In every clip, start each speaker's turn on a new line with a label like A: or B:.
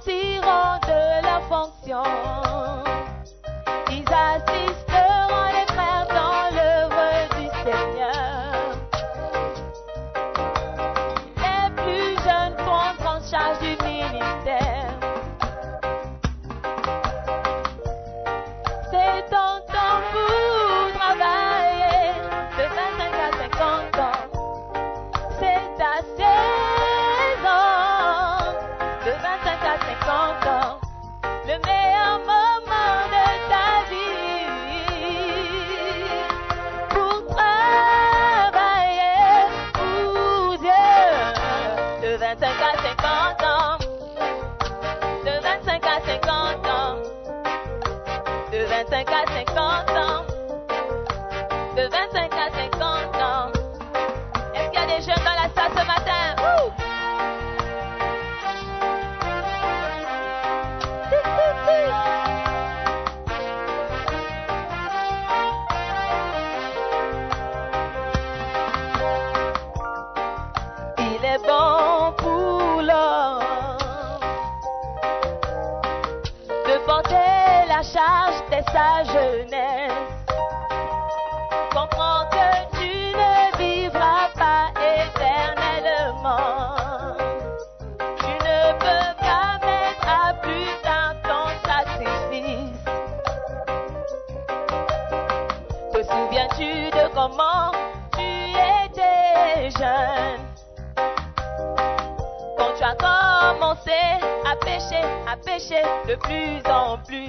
A: Sortiront de la fonction. Ils assisteront à pécher, à pécher de plus en plus,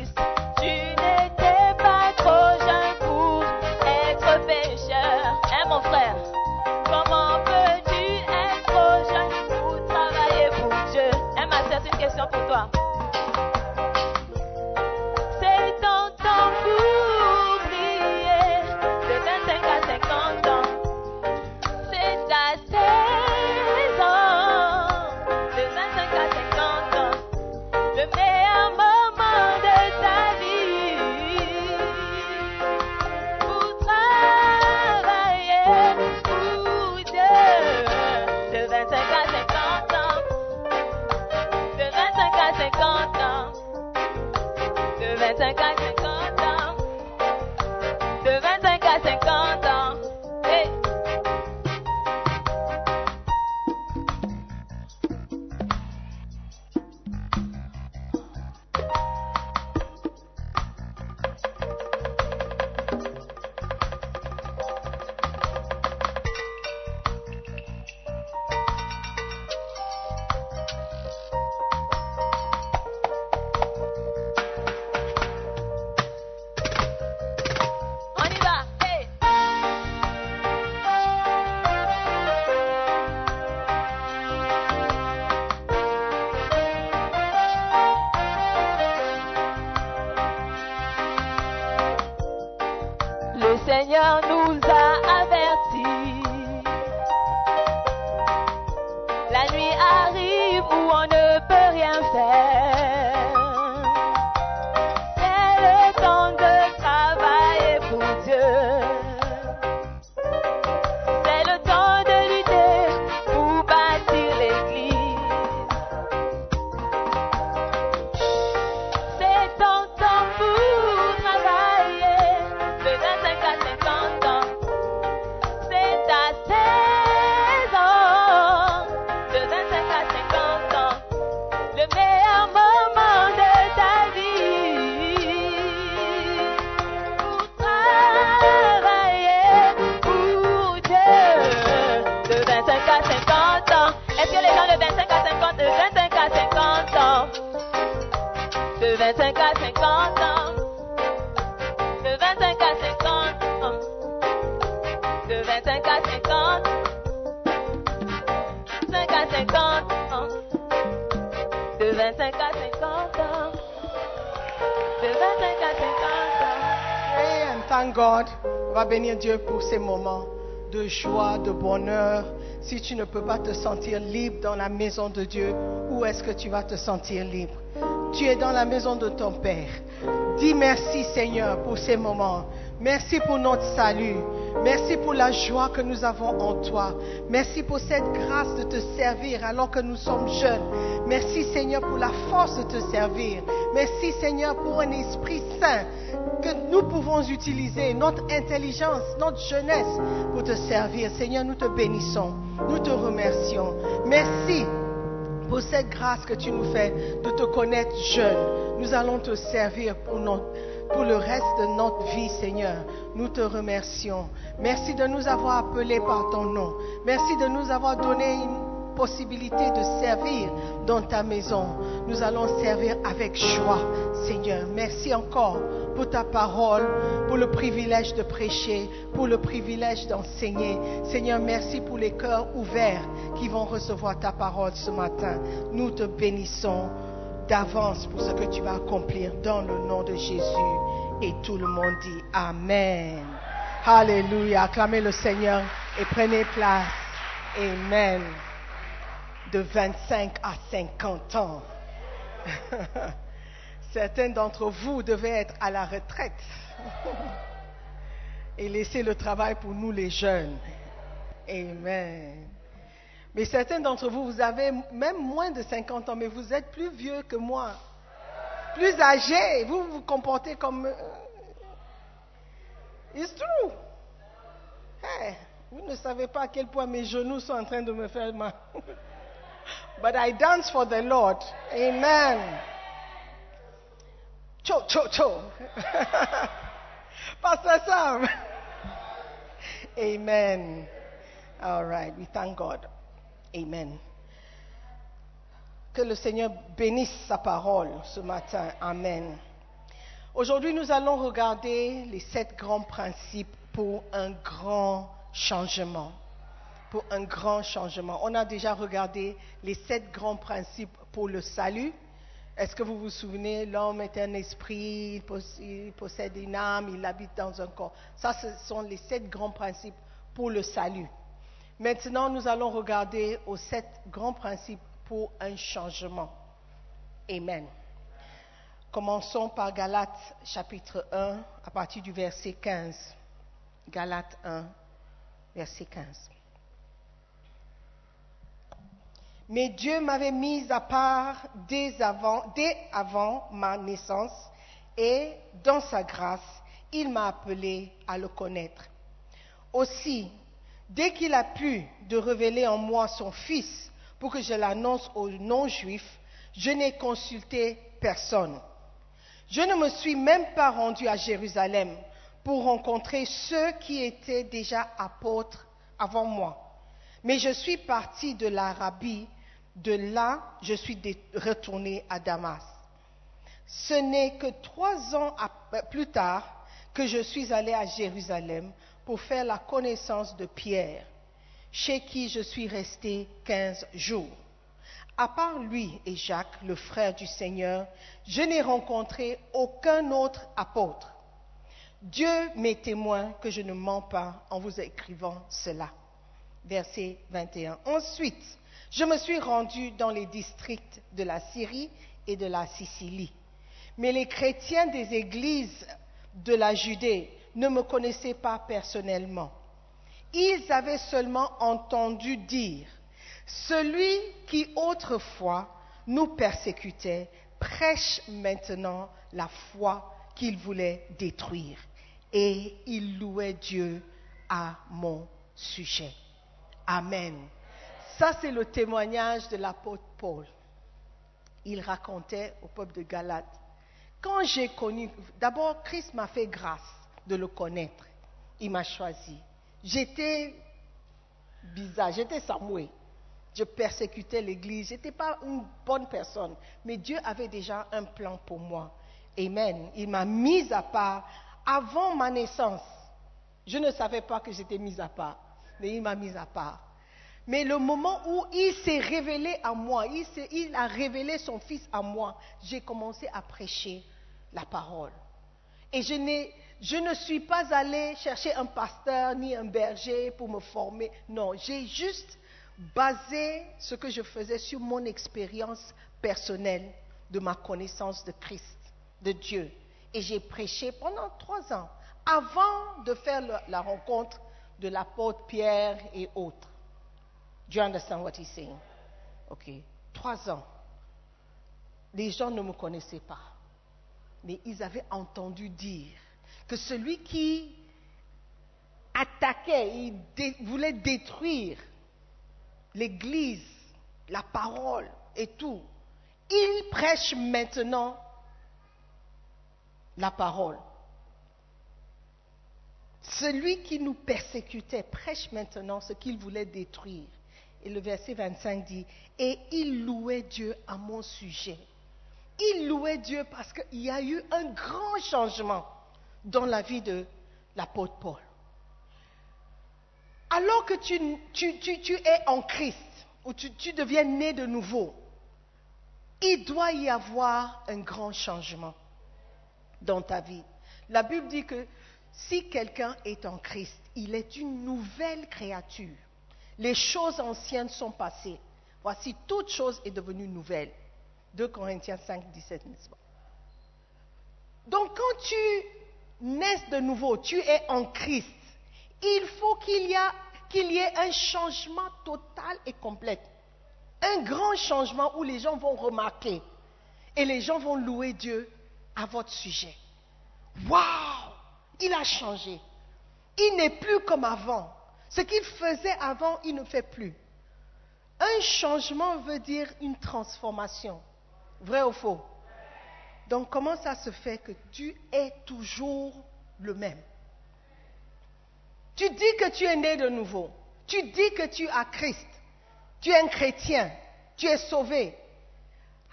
B: bénir Dieu pour ces moments de joie, de bonheur. Si tu ne peux pas te sentir libre dans la maison de Dieu, où est-ce que tu vas te sentir libre? Tu es dans la maison de ton Père. Dis merci Seigneur pour ces moments. Merci pour notre salut. Merci pour la joie que nous avons en toi. Merci pour cette grâce de te servir alors que nous sommes jeunes. Merci Seigneur pour la force de te servir. Merci Seigneur pour un esprit saint que nous pouvons utiliser, notre intelligence, notre jeunesse pour te servir. Seigneur, nous te bénissons. Nous te remercions. Merci pour cette grâce que tu nous fais de te connaître jeune. Nous allons te servir pour, pour le reste de notre vie, Seigneur. Nous te remercions. Merci de nous avoir appelés par ton nom. Merci de nous avoir donné une possibilité de servir dans ta maison. Nous allons servir avec joie, Seigneur. Merci encore pour ta parole, pour le privilège de prêcher, pour le privilège d'enseigner. Seigneur, merci pour les cœurs ouverts qui vont recevoir ta parole ce matin. Nous te bénissons d'avance pour ce que tu vas accomplir dans le nom de Jésus. Et tout le monde dit Amen. Alléluia. Acclamez le Seigneur et prenez place. Amen. De 25 à 50 ans. Certains d'entre vous devaient être à la retraite et laisser le travail pour nous les jeunes. Amen. Mais certains d'entre vous, vous avez même moins de 50 ans, mais vous êtes plus vieux que moi, plus âgé. Vous vous comportez comme... euh, It's true. Hey, vous ne savez pas à quel point mes genoux sont en train de me faire mal. But I dance for the Lord. Amen. Cho, cho, cho. Pastor Sam. Amen. All right. We thank God. Amen. Que le Seigneur bénisse sa parole ce matin. Amen. Aujourd'hui, nous allons regarder les sept grands principes pour un grand changement. Pour un grand changement. On a déjà regardé les sept grands principes pour le salut. Est-ce que vous vous souvenez, l'homme est un esprit, il pos- il possède une âme, il habite dans un corps. Ça, ce sont les sept grands principes pour le salut. Maintenant, nous allons regarder aux sept grands principes pour un changement. Amen. Commençons par Galates chapitre 1 à partir du verset 15. Galates 1, verset 15. Mais Dieu m'avait mis à part dès avant, dès avant ma naissance et dans sa grâce, il m'a appelé à le connaître. Aussi, dès qu'il a pu de révéler en moi son Fils pour que je l'annonce aux non-juifs, je n'ai consulté personne. Je ne me suis même pas rendu à Jérusalem pour rencontrer ceux qui étaient déjà apôtres avant moi. Mais je suis parti de l'Arabie, de là je suis retourné à Damas. Ce n'est que trois ans plus tard que je suis allé à Jérusalem pour faire la connaissance de Pierre, chez qui je suis resté quinze jours. À part lui et Jacques, le frère du Seigneur, je n'ai rencontré aucun autre apôtre. Dieu m'est témoin que je ne mens pas en vous écrivant cela. Verset 21. Ensuite, je me suis rendu dans les districts de la Syrie et de la Sicilie. Mais les chrétiens des églises de la Judée ne me connaissaient pas personnellement. Ils avaient seulement entendu dire, celui qui autrefois nous persécutait prêche maintenant la foi qu'il voulait détruire. Et il louait Dieu à mon sujet. Amen. Ça, c'est le témoignage de l'apôtre Paul. Il racontait au peuple de Galate, quand j'ai connu, d'abord Christ m'a fait grâce de le connaître. Il m'a choisi. J'étais bizarre, j'étais Samuel. Je persécutais l'Église. Je n'étais pas une bonne personne. Mais Dieu avait déjà un plan pour moi. Amen. Il m'a mise à part avant ma naissance. Je ne savais pas que j'étais mise à part. Mais il m'a mise à part. Mais le moment où il s'est révélé à moi, il, a révélé son Fils à moi, j'ai commencé à prêcher la parole. Et je, je ne suis pas allée chercher un pasteur ni un berger pour me former. Non, j'ai juste basé ce que je faisais sur mon expérience personnelle de ma connaissance de Christ, de Dieu. Et j'ai prêché pendant trois ans, avant de faire la rencontre de l'apôtre Pierre et autres. Do you understand what he's saying? OK. Trois ans. Les gens ne me connaissaient pas. Mais ils avaient entendu dire que celui qui attaquait, il voulait détruire l'Église, la parole et tout, il prêche maintenant la parole. Celui qui nous persécutait prêche maintenant ce qu'il voulait détruire. Et le verset 25 dit, et il louait Dieu à mon sujet. Il louait Dieu parce qu'il y a eu un grand changement dans la vie de l'apôtre Paul. Alors que tu, es en Christ, ou tu, tu deviens né de nouveau, il doit y avoir un grand changement dans ta vie. La Bible dit que si quelqu'un est en Christ, il est une nouvelle créature les choses anciennes sont passées. Voici, toute chose est devenue nouvelle. 2 Corinthiens 5, 17, n'est-ce pas? Donc, quand tu naisses de nouveau, tu es en Christ, il faut qu'il y, y ait un changement total et complet. Un grand changement où les gens vont remarquer et les gens vont louer Dieu à votre sujet. Waouh Il a changé. Il n'est plus comme avant. Ce qu'il faisait avant, il ne fait plus. Un changement veut dire une transformation. Vrai ou faux? Donc comment ça se fait que tu es toujours le même? Tu dis que tu es né de nouveau. Tu dis que tu as Christ. Tu es un chrétien. Tu es sauvé.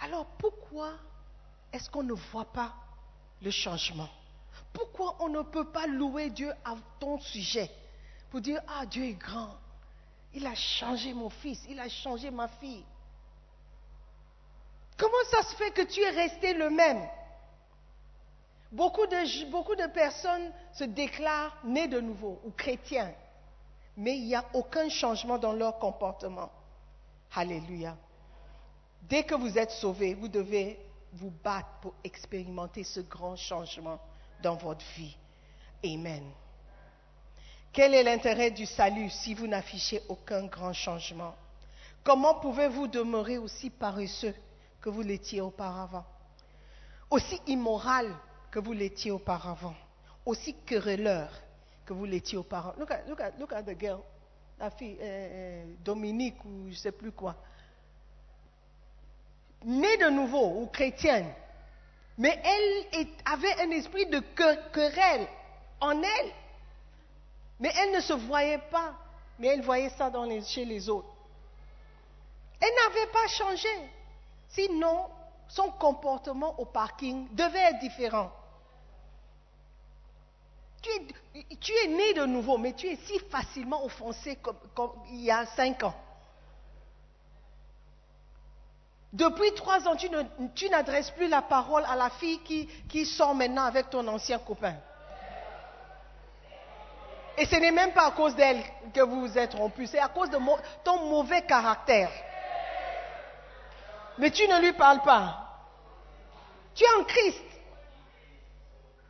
B: Alors pourquoi est-ce qu'on ne voit pas le changement? Pourquoi on ne peut pas louer Dieu à ton sujet? Pour dire, ah, Dieu est grand. Il a changé mon fils, il a changé ma fille. Comment ça se fait que tu es resté le même? Beaucoup de, personnes se déclarent nés de nouveau ou chrétiens, mais il n'y a aucun changement dans leur comportement. Alléluia. Dès que vous êtes sauvés, vous devez vous battre pour expérimenter ce grand changement dans votre vie. Amen. Quel est l'intérêt du salut si vous n'affichez aucun grand changement? Comment pouvez-vous demeurer aussi paresseux que vous l'étiez auparavant? Aussi immoral que vous l'étiez auparavant? Aussi querelleur que vous l'étiez auparavant? Look at, look, at, the girl, la fille euh, euh, Dominique ou je ne sais plus quoi. Née de nouveau ou chrétienne, mais elle avait un esprit de querelle en elle. Mais elle ne se voyait pas, mais elle voyait ça chez les autres. Elle n'avait pas changé. Sinon, son comportement au parking devait être différent. Tu es, né de nouveau, mais tu es si facilement offensé comme, il y a cinq ans. Depuis trois ans, tu n'adresses plus la parole à la fille qui, sort maintenant avec ton ancien copain. Et ce n'est même pas à cause d'elle que vous vous êtes rompu, c'est à cause de ton mauvais caractère. Mais tu ne lui parles pas. Tu es en Christ.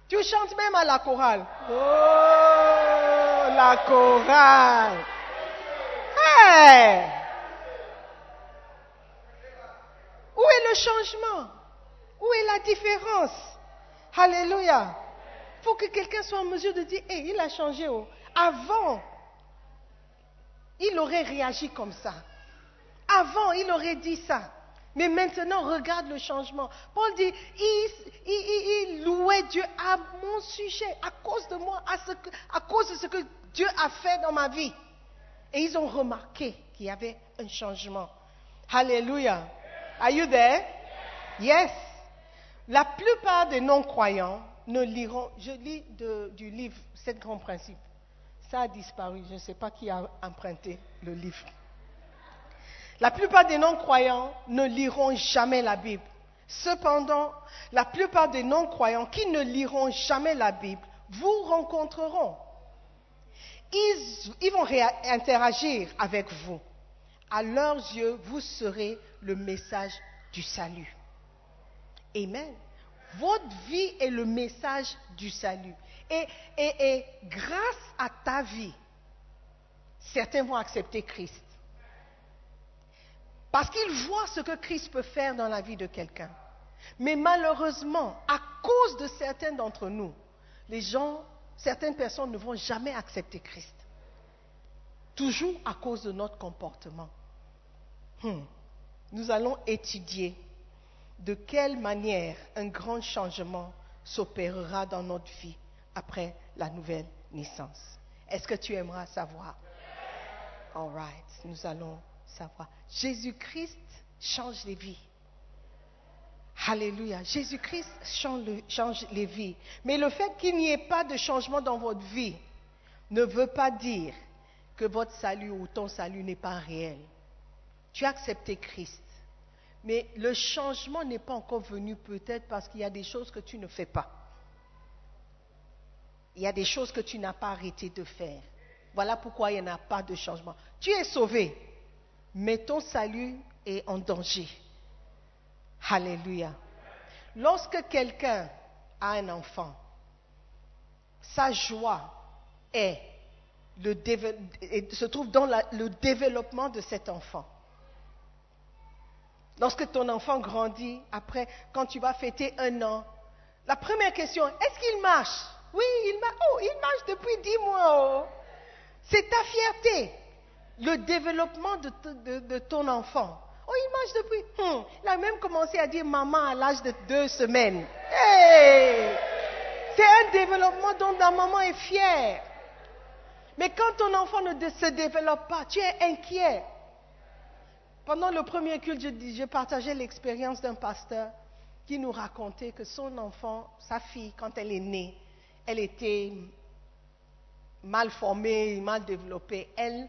B: Tu chantes même à la chorale. Oh, la chorale. Hey! Où est le changement? Où est la différence? Alléluia. Il faut que quelqu'un soit en mesure de dire, hé, il a changé. oh. Avant, il aurait réagi comme ça. Avant, il aurait dit ça. Mais maintenant, regarde le changement. Paul dit, il, louait Dieu à mon sujet, à cause de moi, à, cause de ce que Dieu a fait dans ma vie. Et ils ont remarqué qu'il y avait un changement. Alléluia. Are you there? Yes. La plupart des non-croyants ne liront. Je lis du livre Sept grands principes. Ça a disparu. Je ne sais pas qui a emprunté le livre. La plupart des non-croyants ne liront jamais la Bible. Cependant, la plupart des non-croyants qui ne liront jamais la Bible vous rencontreront. Ils, vont interagir avec vous. À leurs yeux, vous serez le message du salut. Amen. Votre vie est le message du salut. Et, grâce à ta vie, certains vont accepter Christ. Parce qu'ils voient ce que Christ peut faire dans la vie de quelqu'un. Mais malheureusement, à cause de certains d'entre nous, les gens, certaines personnes ne vont jamais accepter Christ. Toujours à cause de notre comportement. Hmm. Nous allons étudier de quelle manière un grand changement s'opérera dans notre vie après la nouvelle naissance. Est-ce que tu aimeras savoir? All right, nous allons savoir. Jésus-Christ change les vies. Alléluia. Jésus-Christ change, le- change les vies. Mais le fait qu'il n'y ait pas de changement dans votre vie ne veut pas dire que votre salut ou ton salut n'est pas réel. Tu as accepté Christ. Mais le changement n'est pas encore venu peut-être parce qu'il y a des choses que tu ne fais pas. Il y a des choses que tu n'as pas arrêté de faire. Voilà pourquoi il n'y a pas de changement. Tu es sauvé, mais ton salut est en danger. Alléluia. Lorsque quelqu'un a un enfant, sa joie se trouve dans le développement de cet enfant. Lorsque ton enfant grandit, après, quand tu vas fêter un an, la première question, est-ce qu'il marche? Oui, il marche. Oh, il marche depuis dix mois. oh. C'est ta fierté, le développement de, ton enfant. Oh, il marche depuis. Hmm, Il a même commencé à dire maman à l'âge de deux semaines. C'est un développement dont ta maman est fière. Mais quand ton enfant ne se développe pas, tu es inquiet. Pendant le premier culte, je partageais l'expérience d'un pasteur qui nous racontait que son enfant, sa fille, quand elle est née, elle était mal formée, mal développée. Elle,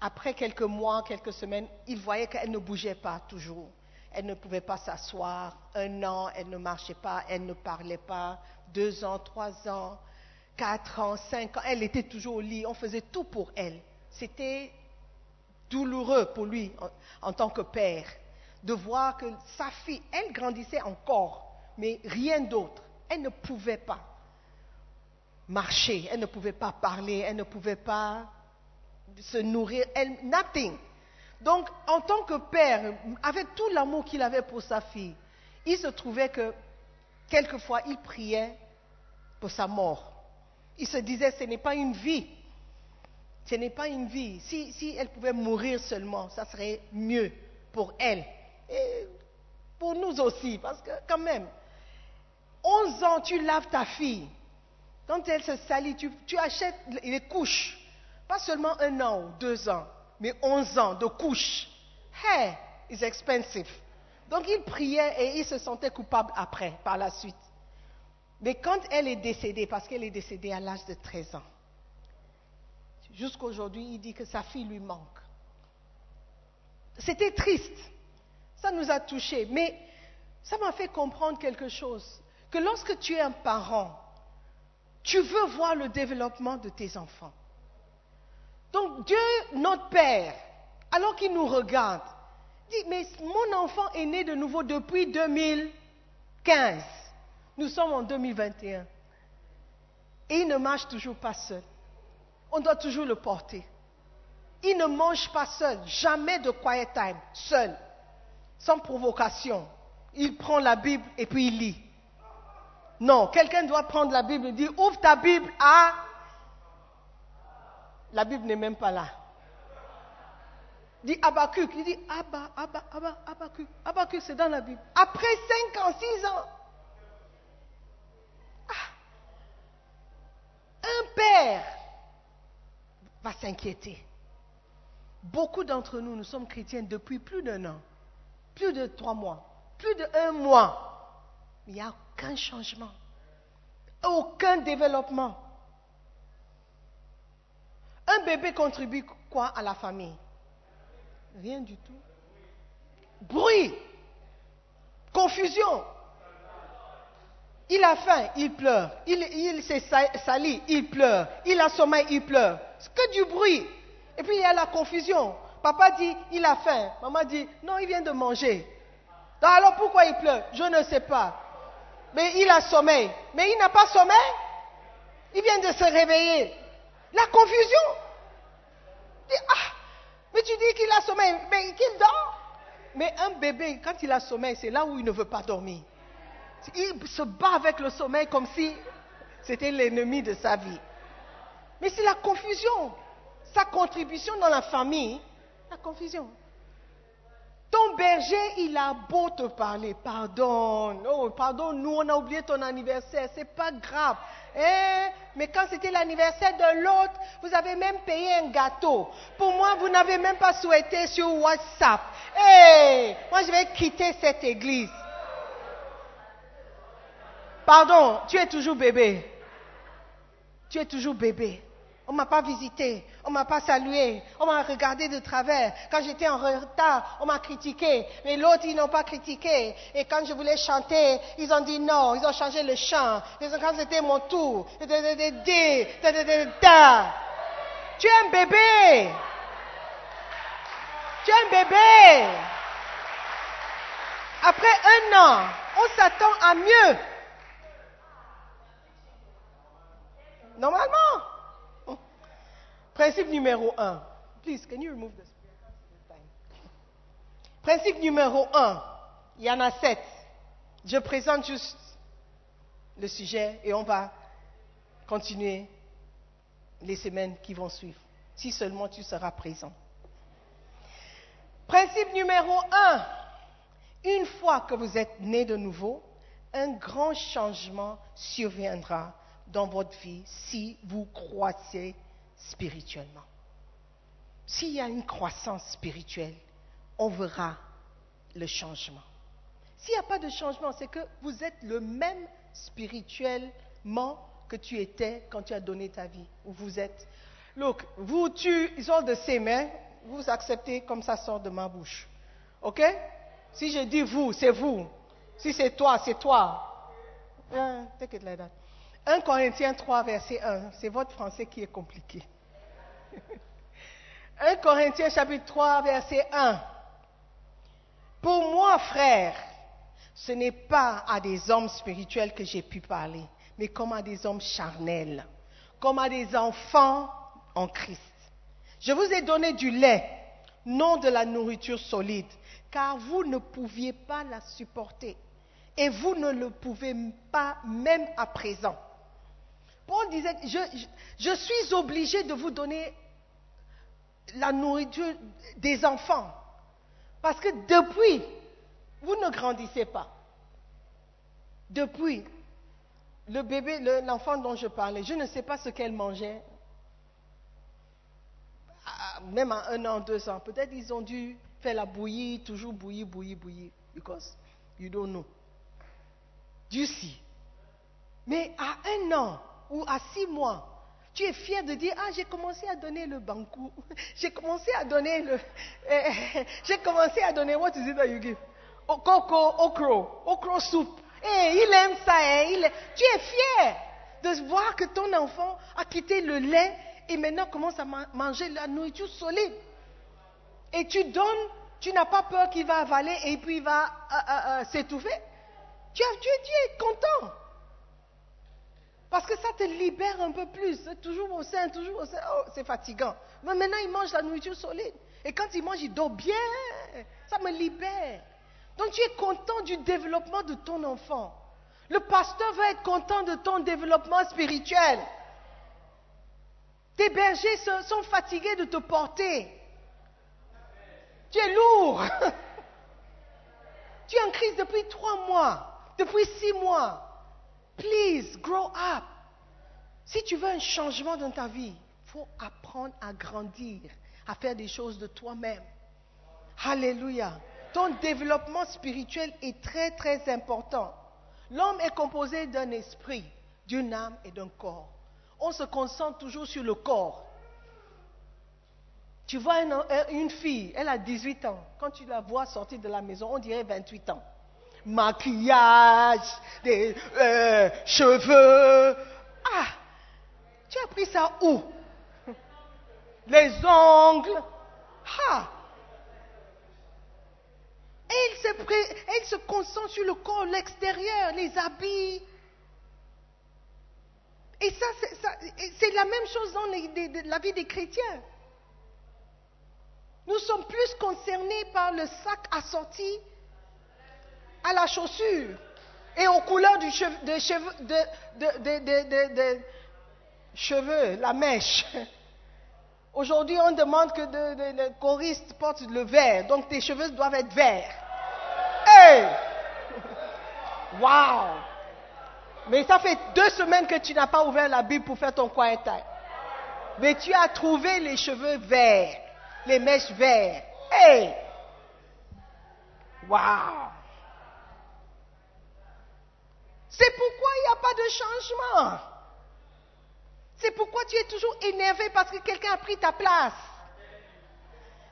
B: après quelques mois, quelques semaines, il voyait qu'elle ne bougeait pas toujours. Elle ne pouvait pas s'asseoir. Un an, elle ne marchait pas, elle ne parlait pas. Deux ans, trois ans, quatre ans, cinq ans, elle était toujours au lit. On faisait tout pour elle. C'était douloureux pour lui en, en tant que père de voir que sa fille, elle grandissait encore, mais rien d'autre. Elle ne pouvait pas marcher, elle ne pouvait pas parler, elle ne pouvait pas se nourrir, elle, nothing. Donc, en tant que père, avec tout l'amour qu'il avait pour sa fille, il se trouvait que quelquefois il priait pour sa mort. Il se disait, ce n'est pas une vie. Ce n'est pas une vie. Si, si elle pouvait mourir seulement, ça serait mieux pour elle. Et pour nous aussi, parce que quand même, 11 ans, tu laves ta fille. Quand elle se salit, tu, achètes les couches. Pas seulement un an ou deux ans, mais 11 ans de couches. Hey, it's expensive. Donc il priait et il se sentait coupable après, par la suite. Mais quand elle est décédée, parce qu'elle est décédée à l'âge de 13 ans, jusqu'aujourd'hui, il dit que sa fille lui manque. C'était triste. Ça nous a touchés. Mais ça m'a fait comprendre quelque chose. Que lorsque tu es un parent, Tu veux voir le développement de tes enfants. Donc Dieu, notre Père, alors qu'il nous regarde, dit, mais mon enfant est né de nouveau depuis 2015. Nous sommes en 2021. Et il ne marche toujours pas seul. On doit toujours le porter. Il ne mange pas seul, jamais de quiet time, seul, sans provocation. Il prend la Bible et puis il lit. Non, quelqu'un doit prendre la Bible et dire, ouvre ta Bible à... La Bible n'est même pas là. Dit Abacuc, il dit Abba, Abba, Abba, Abacuc. Abacuc, c'est dans la Bible. Après 5 ans, 6 ans. Ah. Un père va s'inquiéter. Beaucoup d'entre nous, nous sommes chrétiens depuis plus d'un an, plus de trois mois, plus d'un mois. Il n'y a aucun changement, aucun développement. Un bébé contribue quoi à la famille? Rien du tout. Bruit, confusion. Il a faim, il pleure. Il, il s'est sali, il pleure. Il a sommeil, il pleure. C'est que du bruit. Et puis il y a la confusion. Papa dit, il a faim. Maman dit, non, il vient de manger. Alors pourquoi il pleure? Je ne sais pas. Mais il a sommeil. Mais il n'a pas sommeil. Il vient de se réveiller. La confusion. ah, mais tu dis qu'il a sommeil, mais qu'il dort. Mais un bébé, quand il a sommeil, c'est là où il ne veut pas dormir. Il se bat avec le sommeil comme si c'était l'ennemi de sa vie. Mais c'est la confusion. Sa contribution dans la famille, la confusion. Ton berger, il a beau te parler, pardon, oh, pardon, nous on a oublié ton anniversaire, c'est pas grave. Eh, mais quand c'était l'anniversaire de l'autre, vous avez même payé un gâteau. Pour moi, vous n'avez même pas souhaité sur WhatsApp. Eh, moi je vais quitter cette église. Pardon, tu es toujours bébé. Tu es toujours bébé. On ne m'a pas visité, on ne m'a pas salué, on m'a regardé de travers. Quand j'étais en retard, on m'a critiqué, mais l'autre, ils n'ont pas critiqué. Et quand je voulais chanter, ils ont dit non, ils ont changé le chant. Quand c'était mon tour, tu es un bébé. Tu es un bébé. Après un an, on s'attend à mieux. Normalement. Principe numéro un. Please, can you remove? Principe numéro un. Il y en a sept. Je présente juste le sujet et on va continuer les semaines qui vont suivre. Si seulement tu seras présent. Principe numéro un. Une fois que vous êtes né de nouveau, un grand changement surviendra dans votre vie si vous croissez spirituellement. S'il y a une croissance spirituelle, on verra le changement. S'il n'y a pas de changement, c'est que vous êtes le même spirituellement que tu étais quand tu as donné ta vie. Ou vous êtes. Look, vous, tu, ils ont de ses mains, vous acceptez comme ça sort de ma bouche. OK? Si je dis vous, c'est vous. Si c'est toi, c'est toi. That. 1 Corinthiens 3, verset 1. C'est votre français qui est compliqué. 1 Corinthiens chapitre 3, verset 1. Pour moi, frère, ce n'est pas à des hommes spirituels que j'ai pu parler, mais comme à des hommes charnels, comme à des enfants en Christ. Je vous ai donné du lait, non de la nourriture solide, car vous ne pouviez pas la supporter. Et vous ne le pouvez pas même à présent. Paul disait, je, suis obligé de vous donner la nourriture des enfants. Parce que depuis, vous ne grandissez pas. Depuis, le bébé, l'enfant dont je parlais, je ne sais pas ce qu'elle mangeait. Ah, même à un an, deux ans. Peut-être ils ont dû faire la bouillie, toujours bouillir, bouillir, bouillir. Because you don't know. Si. Mais à un an ou à six mois, tu es fier de dire, ah, j'ai commencé à donner le bankou. J'ai commencé à donner le... Eh, j'ai commencé à donner, what is it that you give? Coco, okro, okro soup. Eh, il aime ça, hein, il Tu es fier. de voir que ton enfant a quitté le lait et maintenant commence à ma- manger la nourriture solide. Et tu donnes, tu n'as pas peur qu'il va avaler et puis il va euh, euh, euh, s'étouffer. Tu, tu es content. Parce que ça te libère un peu plus. C'est toujours au sein, toujours au sein. Oh, c'est fatigant. Mais maintenant, il mange la nourriture solide. Et quand il mange, il dort bien. Ça me libère. Donc tu es content du développement de ton enfant. Le pasteur va être content de ton développement spirituel. Tes bergers sont, sont fatigués de te porter. Tu es lourd. tu es en crise depuis trois mois, depuis six mois. Please, grow up. Si tu veux un changement dans ta vie, il faut apprendre à grandir, à faire des choses de toi-même. Alléluia. Ton développement spirituel est très, très important. L'homme est composé d'un esprit, d'une âme et d'un corps. On se concentre toujours sur le corps. Tu vois une, une fille, elle a 18 ans. Quand tu la vois sortir de la maison, on dirait 28 ans. Maquillage, des euh, cheveux. Ah, tu as pris ça où? Les ongles. Ah. Elle se, pré- se concentre sur le corps, l'extérieur, les habits. Et ça, c'est- et la même chose dans la vie des chrétiens. Nous sommes plus concernés par le sac assorti à la chaussure et aux couleurs du cheve- de cheveux, la mèche. Aujourd'hui, on demande que de- de- le choriste porte le vert, donc tes cheveux doivent être verts. Hey! Wow! Mais ça fait deux semaines que tu n'as pas ouvert la Bible pour faire ton time. Mais tu as trouvé les cheveux verts, les mèches verts. Hey! Wow! C'est pourquoi il n'y a pas de changement. C'est pourquoi tu es toujours énervé parce que quelqu'un a pris ta place.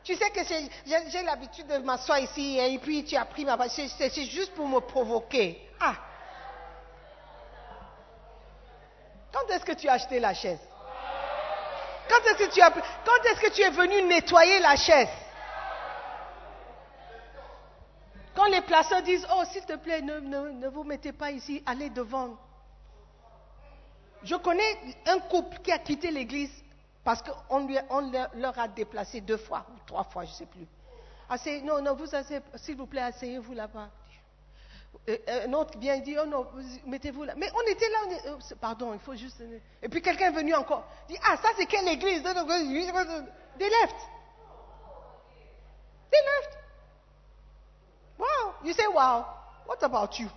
B: Tu sais que j'ai l'habitude de m'asseoir ici et puis tu as pris ma place. C'est- juste pour me provoquer. Ah! Quand est-ce que tu as acheté la chaise? Quand est-ce que quand est-ce que tu es venu nettoyer la chaise? Quand les placeurs disent, oh s'il te plaît, ne, vous mettez pas ici, allez devant. Je connais un couple qui a quitté l'église parce qu'on on leur- a déplacé deux fois ou trois fois, je ne sais plus. Asseyez- non, non, vous s'il vous plaît, asseyez-vous là-bas. Euh, euh, Un autre vient dit, oh non, vous- mettez-vous là. Mais on était là, euh, pardon, il faut juste... Et puis quelqu'un est venu encore, dit, ah, ça c'est quelle église They left. They left. Wow. You say, wow. What about you?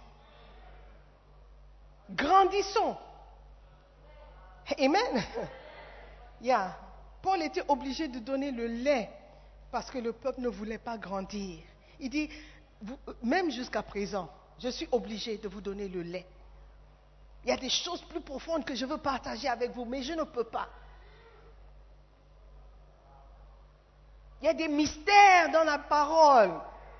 B: Grandissons. Amen. Yeah. Paul était obligé de donner le lait parce que le peuple ne voulait pas grandir. Il dit, même jusqu'à présent, je suis obligé de vous donner le lait. Il y a des choses plus profondes que je veux partager avec vous, mais je ne peux pas. Il y a des mystères dans la parole.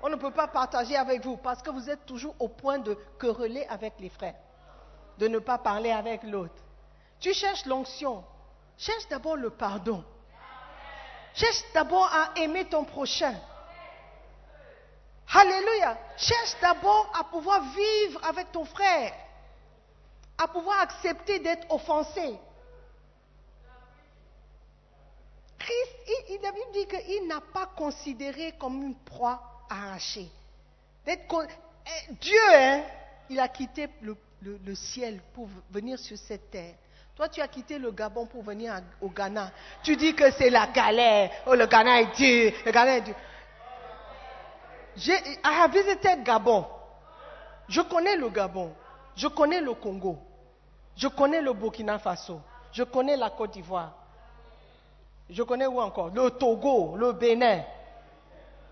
B: On ne peut pas partager avec vous parce que vous êtes toujours au point de quereller avec les frères, de ne pas parler avec l'autre. Tu cherches l'onction. Cherche d'abord le pardon. Cherche d'abord à aimer ton prochain. Alléluia. Cherche d'abord à pouvoir vivre avec ton frère, à pouvoir accepter d'être offensé. Christ, il- la Bible dit qu'il n'a pas considéré comme une proie con- Eh, Dieu, hein, il a quitté le, ciel pour venir sur cette terre. Toi, tu as quitté le Gabon pour venir au Ghana. Tu dis que c'est la galère. Oh, le Ghana est dur. Le Ghana est dur. J'ai, I have visited Gabon. Je connais le Gabon. Je connais le Congo. Je connais le Burkina Faso. Je connais la Côte d'Ivoire. Je connais où encore? Le Togo, le Bénin,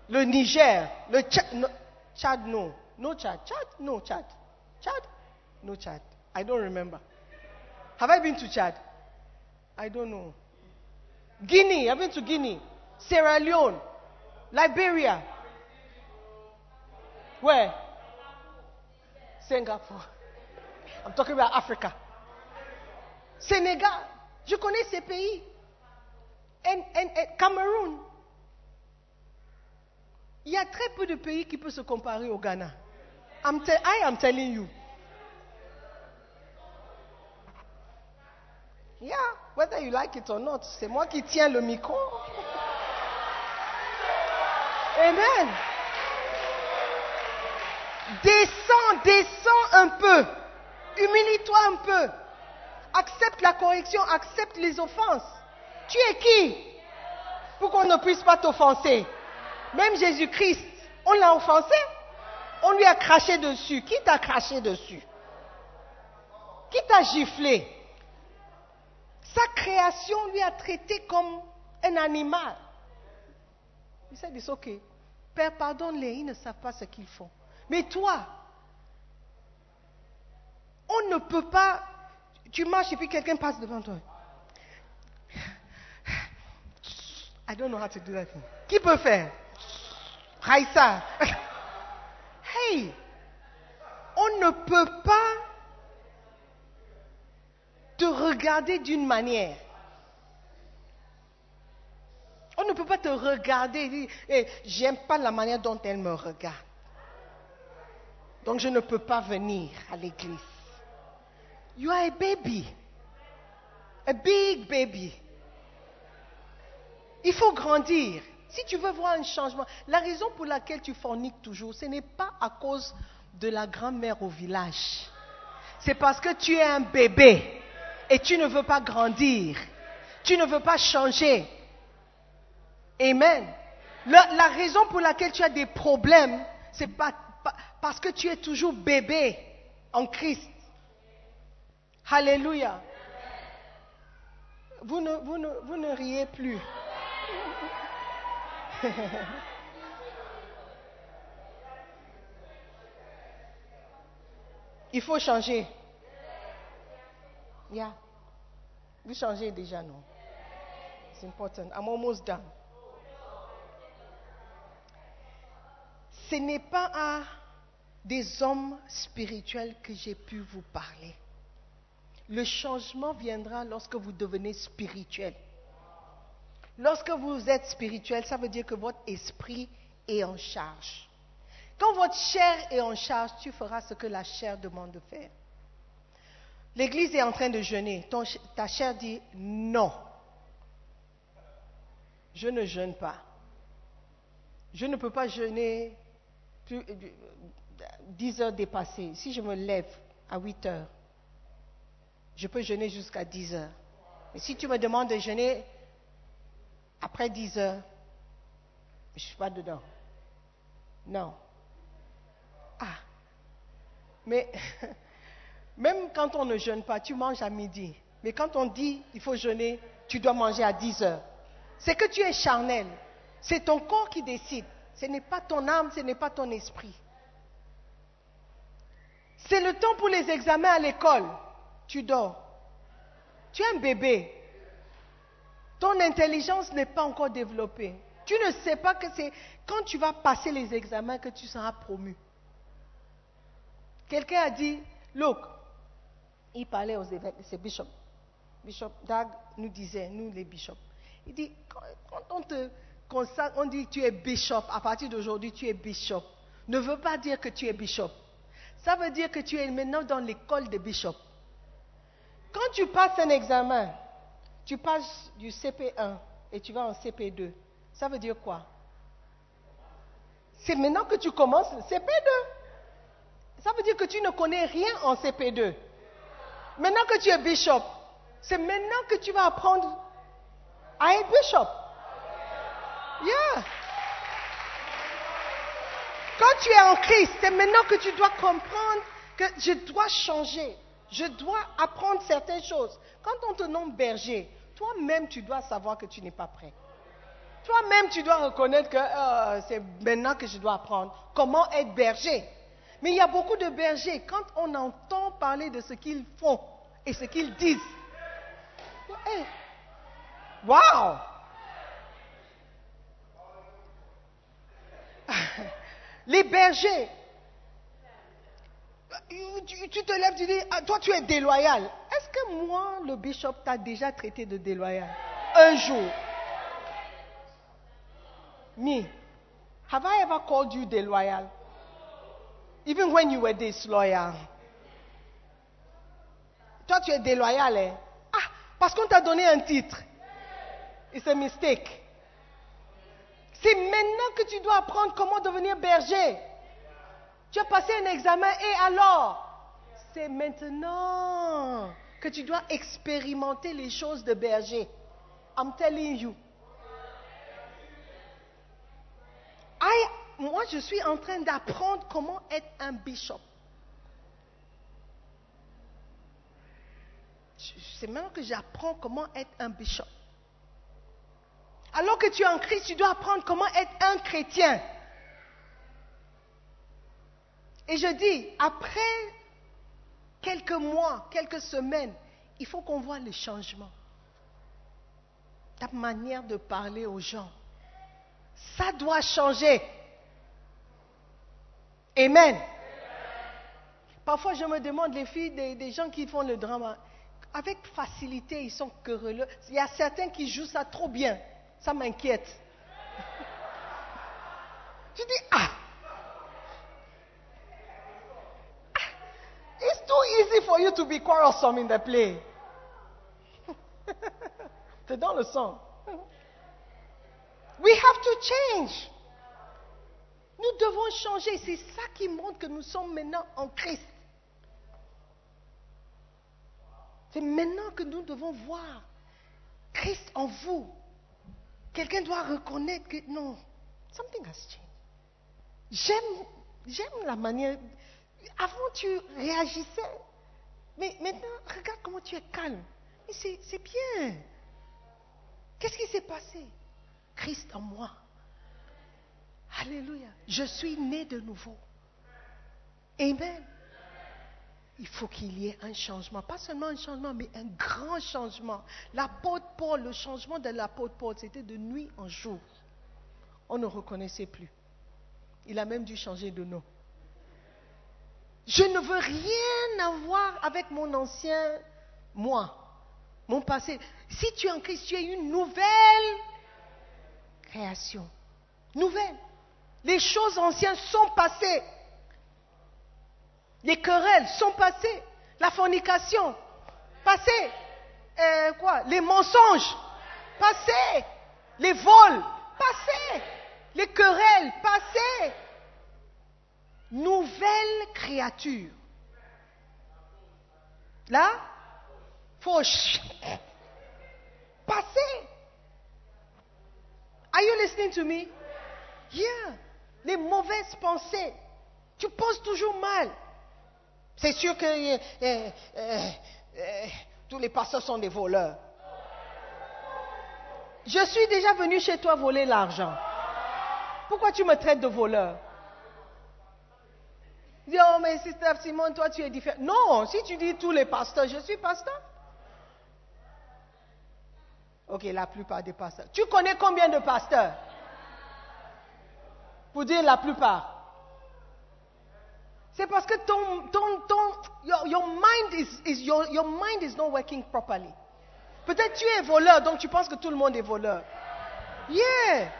B: le Niger, le Tchad. No, Tchad, no. No Tchad. Tchad? No Tchad. Tchad? No Tchad. I don't remember. Have I been to Chad? I don't know. Guinea. I've been to Guinea. Sierra Leone. Liberia. Where? Singapore. I'm talking about Africa. Sénégal, je connais ces pays. And, and, and Cameroun. Il y a très peu de pays qui peuvent se comparer au Ghana. I'm I am telling you. Yeah, whether you like it or not, c'est moi qui tiens le micro. Amen. Descends, descends un peu. Humilie-toi un peu. Accepte la correction, accepte les offenses. Tu es qui Pour qu'on ne puisse pas t'offenser? Même Jésus-Christ, on l'a offensé. On lui a craché dessus. Qui t'a craché dessus? Qui t'a giflé? Sa création lui a traité comme un animal. Il s'est dit, ok, Père, pardonne-les, ils ne savent pas ce qu'ils font. Mais toi, on ne peut pas, tu marches et puis quelqu'un passe devant toi. I don't know how to do that. Qui peut faire? Raïssa. Hey, on ne peut pas te regarder d'une manière. On ne peut pas te regarder et dire, j'aime pas la manière dont elle me regarde. Donc je ne peux pas venir à l'église. You are a baby. A big baby. Il faut grandir. Si tu veux voir un changement, la raison pour laquelle tu forniques toujours, ce n'est pas à cause de la grand-mère au village. C'est parce que tu es un bébé et tu ne veux pas grandir. Tu ne veux pas changer. Amen. La, la raison pour laquelle tu as des problèmes, c'est parce que tu es toujours bébé en Christ. Alléluia. Vous ne, vous ne, vous ne riez plus. Il faut changer. Yeah. Vous changez déjà, non? It's important. I'm almost done. Ce n'est pas à des hommes spirituels que j'ai pu vous parler. Le changement viendra lorsque vous devenez spirituel. Lorsque vous êtes spirituel, ça veut dire que votre esprit est en charge. Quand votre chair est en charge, tu feras ce que la chair demande de faire. L'église est en train de jeûner. Ton ta chair dit non. Je ne jeûne pas. Je ne peux pas jeûner plus, euh, 10 heures dépassées. Si je me lève à 8 heures, je peux jeûner jusqu'à 10 heures. Mais si tu me demandes de jeûner après 10 heures, je ne suis pas dedans. Non. Ah. Mais même quand on ne jeûne pas, tu manges à midi. Mais quand on dit il faut jeûner, tu dois manger à 10 heures. C'est que tu es charnel. C'est ton corps qui décide. Ce n'est pas ton âme, ce n'est pas ton esprit. C'est le temps pour les examens à l'école. Tu dors. Tu es un bébé. Ton intelligence n'est pas encore développée. Tu ne sais pas que c'est quand tu vas passer les examens que tu seras promu. Quelqu'un a dit, look, il parlait aux évêques, c'est Bishop. Bishop Dag nous disait, nous les bishops, il dit, quand, on te consacre, on dit tu es bishop, à partir d'aujourd'hui tu es bishop, ne veut pas dire que tu es bishop. Ça veut dire que tu es maintenant dans l'école des bishops. Quand tu passes un examen, tu passes du CP1 et tu vas en CP2. Ça veut dire quoi? C'est maintenant que tu commences le CP2. Ça veut dire que tu ne connais rien en CP2. Maintenant que tu es bishop, c'est maintenant que tu vas apprendre à être bishop. Yeah. Quand tu es en Christ, c'est maintenant que tu dois comprendre que je dois changer. Je dois apprendre certaines choses. Quand on te nomme berger, toi-même, tu dois savoir que tu n'es pas prêt. Toi-même, tu dois reconnaître que euh, c'est maintenant que je dois apprendre comment être berger. Mais il y a beaucoup de bergers, quand on entend parler de ce qu'ils font et ce qu'ils disent, wow! Les bergers, tu, te lèves, tu dis, ah, toi tu es déloyal. Est-ce que moi, le bishop, t'a déjà traité de déloyal? Un jour. Me, have I ever called you déloyal? Even when you were disloyal. Toi, tu es déloyal, hein? Ah, parce qu'on t'a donné un titre. It's a mistake. C'est maintenant que tu dois apprendre comment devenir berger. Tu as passé un examen et alors? C'est maintenant que tu dois expérimenter les choses de berger. I'm telling you. Moi, je suis en train d'apprendre comment être un bishop. C'est maintenant que j'apprends comment être un bishop. Alors que tu es en Christ, tu dois apprendre comment être un chrétien. Et je dis, après quelques mois, quelques semaines, il faut qu'on voit le changement. Ta manière de parler aux gens. Ça doit changer. Amen. Parfois, je me demande, les filles, des, des gens qui font le drama, avec facilité, ils sont querelleux. Il y a certains qui jouent ça trop bien. Ça m'inquiète. Je dis, ah, It's too easy for you to be quarrelsome in the play. C'est dans le sang. We have to change. Nous devons changer. C'est ça qui montre que nous sommes maintenant en Christ. C'est maintenant que nous devons voir Christ en vous. Quelqu'un doit reconnaître que non, something has changed. J'aime, j'aime la manière. Avant, tu réagissais. Mais maintenant, regarde comment tu es calme. C'est bien. Qu'est-ce qui s'est passé? Christ en moi. Alléluia. Je suis né de nouveau. Amen. Il faut qu'il y ait un changement. Pas seulement un changement, mais un grand changement. L'apôtre Paul, le changement de l'apôtre Paul, c'était de nuit en jour. On ne reconnaissait plus. Il a même dû changer de nom. Je ne veux rien avoir avec mon ancien moi, mon passé. Si tu es en Christ, tu es une nouvelle création. Nouvelle. Les choses anciennes sont passées. Les querelles sont passées. La fornication, passée. Euh, quoi? Les mensonges, passés. Les vols, passés. Les querelles, passées nouvelle créature. Là, faut passer. Are you listening to me? Yeah. Les mauvaises pensées. Tu penses toujours mal. C'est sûr que euh, euh, euh, tous les pasteurs sont des voleurs. Je suis déjà venu chez toi voler l'argent. Pourquoi tu me traites de voleur? Dis, oh, mais Sister Simone, toi, tu es différent. Non, si tu dis tous les pasteurs, je suis pasteur. Ok, la plupart des pasteurs. Tu connais combien de pasteurs? Pour dire la plupart. C'est parce que ton, ton, ton, your, your mind is, is your, your mind is not working properly. Peut-être tu es voleur, donc tu penses que tout le monde est voleur. Yeah.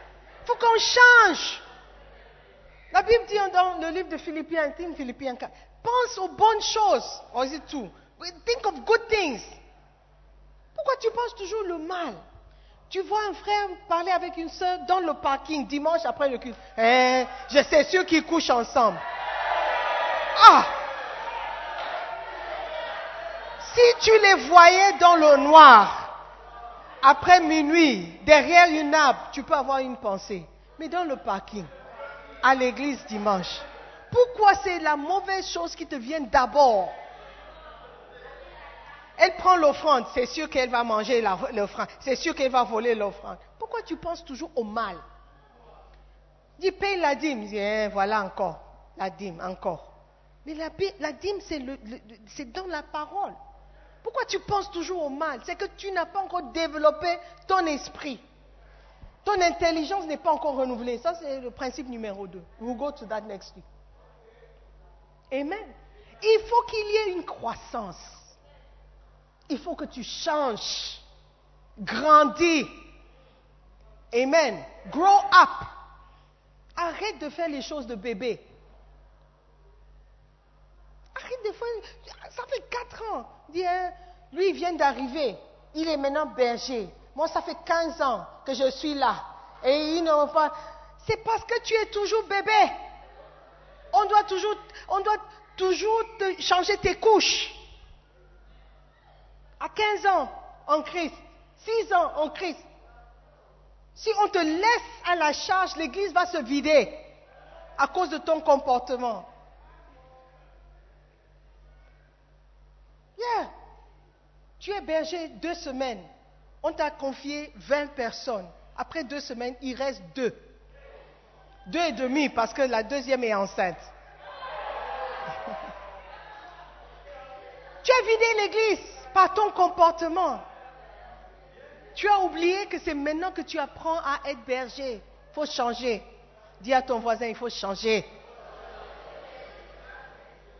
B: Faut qu'on change. La Bible dit dans le livre de Philippiens, I think Philippiens 4, pense aux bonnes choses. Or is it two? Think of good things. Pourquoi tu penses toujours le mal? Tu vois un frère parler avec une soeur dans le parking dimanche après le culte. Hein, je sais sûr qu'ils couchent ensemble. Ah Si tu les voyais dans le noir, après minuit, derrière une arbre, tu peux avoir une pensée. Mais dans le parking, à l'église dimanche, pourquoi c'est la mauvaise chose qui te vient d'abord? Elle prend l'offrande, c'est sûr qu'elle va manger l'offrande, c'est sûr qu'elle va voler l'offrande. Pourquoi tu penses toujours au mal? Dis, paye la dîme. Hein, voilà encore, la dîme, encore. Mais la, dîme, c'est dans la parole. Pourquoi tu penses toujours au mal? C'est que tu n'as pas encore développé ton esprit. Ton intelligence n'est pas encore renouvelée. Ça, c'est le principe numéro 2. We'll go to that next week. Amen. Il faut qu'il y ait une croissance. Il faut que tu changes. Grandis. Amen. Grow up. Arrête de faire les choses de bébé. Arrête de faire. Ça fait 4 ans. Hein, lui, il vient d'arriver. Il est maintenant berger. Moi, ça fait 15 ans que je suis là. Et il ne pas. C'est parce que tu es toujours bébé. On doit toujours, on doit toujours te changer tes couches. À 15 ans en Christ, 6 ans en Christ. Si on te laisse à la charge, l'église va se vider à cause de ton comportement. Tu es berger deux semaines. On t'a confié 20 personnes. Après deux semaines, il reste deux. Deux et demi parce que la deuxième est enceinte. tu as vidé l'église par ton comportement. Tu as oublié que c'est maintenant que tu apprends à être berger. Il faut changer. Dis à ton voisin, il faut changer.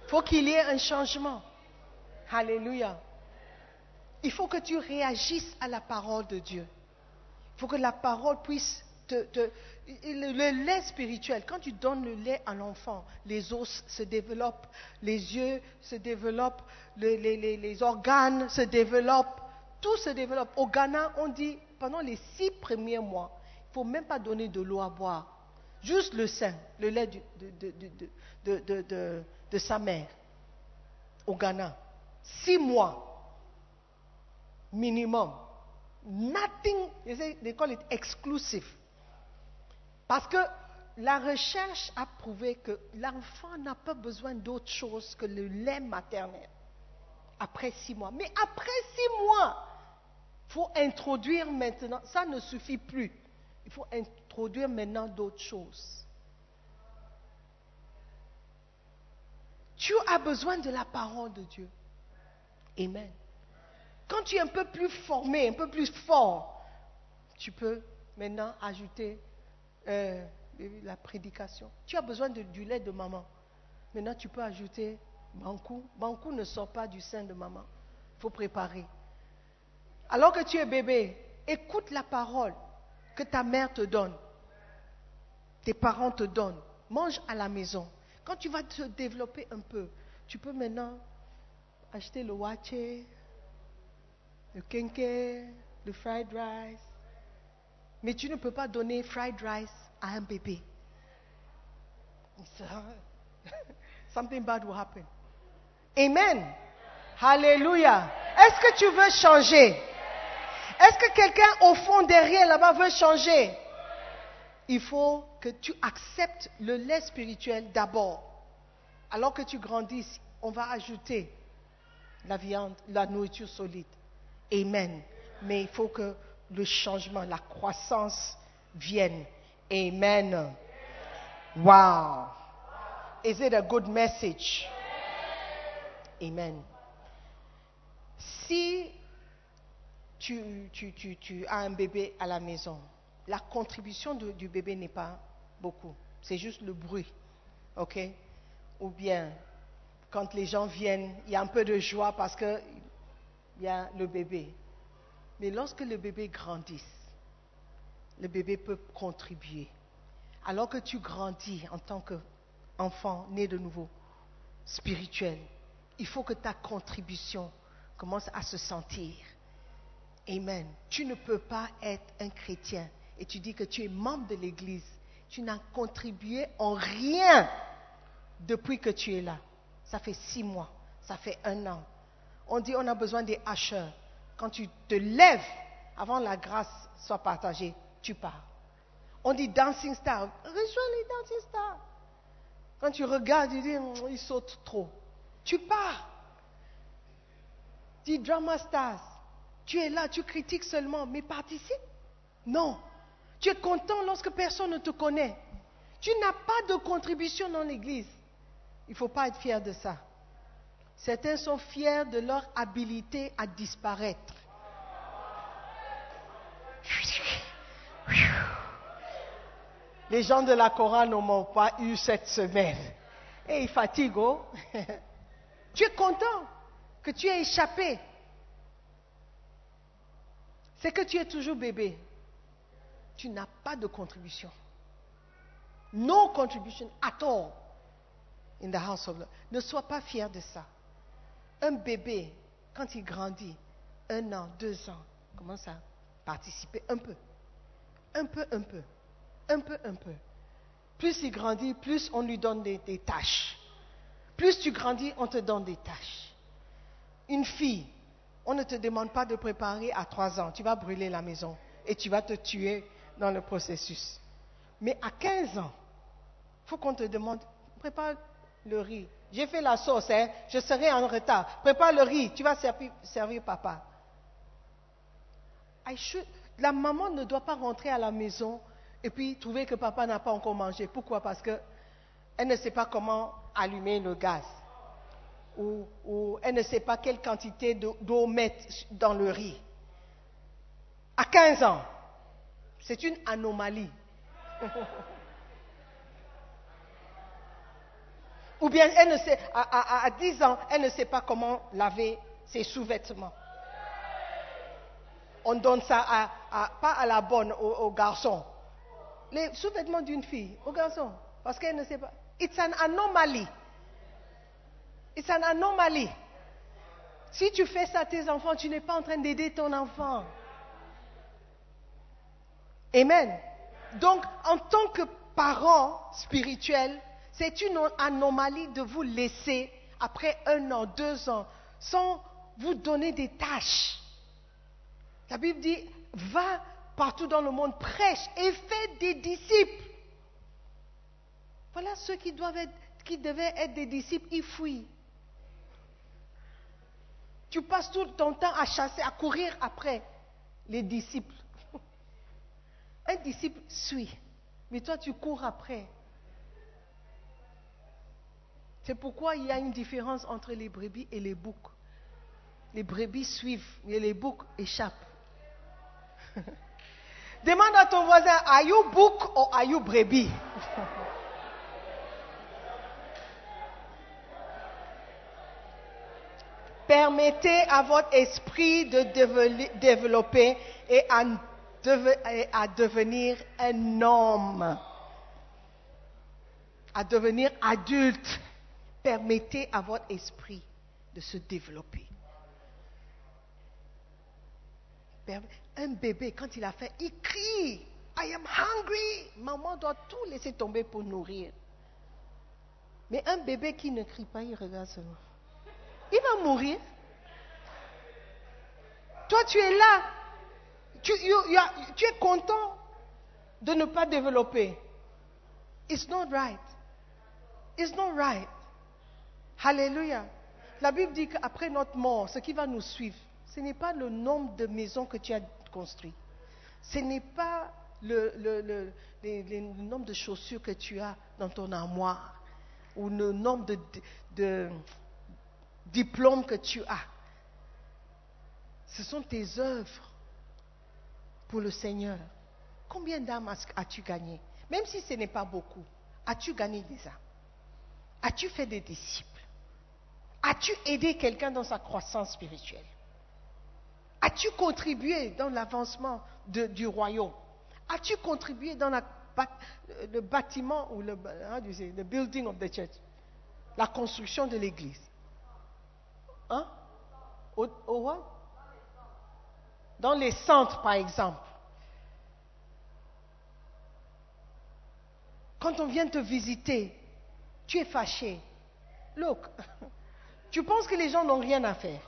B: Il faut qu'il y ait un changement. Alléluia. Il faut que tu réagisses à la parole de Dieu. Il faut que la parole puisse te, le, lait spirituel, quand tu donnes le lait à l'enfant, les os se développent, les yeux se développent, les, organes se développent, tout se développe. Au Ghana, on dit, pendant les six premiers mois, il ne faut même pas donner de l'eau à boire. Juste le sein, le lait de, de sa mère. Au Ghana. Six mois. Minimum. Nothing, they call it exclusive. Parce que la recherche a prouvé que l'enfant n'a pas besoin d'autre chose que le lait maternel après six mois. Mais après six mois, il faut introduire maintenant, ça ne suffit plus. Il faut introduire maintenant d'autres choses. Tu as besoin de la parole de Dieu. Amen. Quand tu es un peu plus formé, un peu plus fort, tu peux maintenant ajouter euh, la prédication. Tu as besoin de, du lait de maman. Maintenant, tu peux ajouter Bankou. Bankou ne sort pas du sein de maman. Il faut préparer. Alors que tu es bébé, écoute la parole que ta mère te donne. Tes parents te donnent. Mange à la maison. Quand tu vas te développer un peu, tu peux maintenant acheter le wache, le kenke, le fried rice, mais tu ne peux pas donner fried rice à un bébé. Something bad will happen. Amen. Hallelujah. Est-ce que tu veux changer? Est-ce que quelqu'un au fond derrière là-bas veut changer? Il faut que tu acceptes le lait spirituel d'abord. Alors que tu grandisses, on va ajouter la viande, la nourriture solide. Amen. Mais il faut que le changement, la croissance vienne. Amen. Wow. Is it a good message? Amen. Si tu, tu, tu, tu, as un bébé à la maison, la contribution du bébé n'est pas beaucoup. C'est juste le bruit. OK? Ou bien, quand les gens viennent, il y a un peu de joie parce y a le bébé. Mais lorsque le bébé grandit, le bébé peut contribuer. Alors que tu grandis en tant qu'enfant né de nouveau, spirituel, il faut que ta contribution commence à se sentir. Amen. Tu ne peux pas être un chrétien et tu dis que tu es membre de l'Église. Tu n'as contribué en rien depuis que tu es là. Ça fait six mois, ça fait un an. On dit on a besoin des hacheurs quand tu te lèves avant la grâce soit partagée, tu pars. On dit dancing star. Rejoins les dancing stars. Quand tu regardes, tu dis, hum, ils sautent trop. Tu pars. Dis drama stars. Tu es là, tu critiques seulement, mais participe. Non. Tu es content lorsque personne ne te connaît. Tu n'as pas de contribution dans l'église. Il ne faut pas être fier de ça. Certains sont fiers de leur habilité à disparaître. Les gens de la chorale ne m'ont pas eu cette semaine. Et ils. Oh. tu es content que tu aies échappé. c'est que tu es toujours bébé. Tu n'as pas de contribution. No contribution at all in the house of the Ne sois pas fier de ça. Un bébé, quand il grandit, un an, deux ans, commence à participer un peu. Un peu, un peu. Un peu, un peu. Plus il grandit, plus on lui donne des, des tâches. Plus tu grandis, on te donne des tâches. Une fille, on ne te demande pas de préparer à trois ans. Tu vas brûler la maison et tu vas te tuer dans le processus. Mais à 15 ans, il faut qu'on te demande, prépare le riz. J'ai fait la sauce, hein, je serai en retard. Prépare le riz, tu vas servir, papa. La maman ne doit pas rentrer à la maison et puis trouver que papa n'a pas encore mangé. Pourquoi? Parce qu'elle ne sait pas comment allumer le gaz. Ou, elle ne sait pas quelle quantité de- d'eau mettre dans le riz. À 15 ans, c'est une anomalie. Ou bien elle ne sait, à, à- à 10 ans, elle ne sait pas comment laver ses sous-vêtements. On donne ça pas à la bonne, au, au garçon. Les sous-vêtements d'une fille, au garçon. Parce qu'elle ne sait pas. It's an anomaly. It's an anomaly. Si tu fais ça à tes enfants, tu n'es pas en train d'aider ton enfant. Amen. Donc, en tant que parent spirituel, c'est une anomalie de vous laisser après un an, deux ans, sans vous donner des tâches. La Bible dit, va partout dans le monde, prêche et fais des disciples. Voilà ceux qui, devaient être des disciples, ils fuient. Tu passes tout ton temps à chasser, à courir après les disciples. Un disciple suit, mais toi tu cours après. C'est pourquoi il y a une différence entre les brebis et les boucs. Les brebis suivent, mais les boucs échappent. Demande à ton voisin, are you book or are you brebis? Permettez à votre esprit de développer- et et à devenir un homme, à devenir adulte. Permettez à votre esprit de se développer. Per- Un bébé, quand il a faim, il crie, I am hungry. Maman doit tout laisser tomber pour nourrir. Mais un bébé qui ne crie pas, il regarde seulement. Il va mourir. Toi, tu es là. Tu, tu es content de ne pas développer. It's not right. It's not right. Alléluia. La Bible dit qu'après notre mort, ce qui va nous suivre, ce n'est pas le nombre de maisons que tu as construites. Ce n'est pas le, nombre de chaussures que tu as dans ton armoire ou le nombre de, de- diplômes que tu as. Ce sont tes œuvres pour le Seigneur. Combien d'âmes as- as-tu gagné Même si ce n'est pas beaucoup, as-tu gagné des âmes? As-tu fait des disciples? As-tu aidé quelqu'un dans sa croissance spirituelle? As-tu contribué dans l'avancement du royaume? As-tu contribué dans le bâtiment ou le, the building of the church? La construction de l'église? Hein? Au? Dans les centres, par exemple. Quand on vient te visiter, tu es fâché. Look, tu penses que les gens n'ont rien à faire.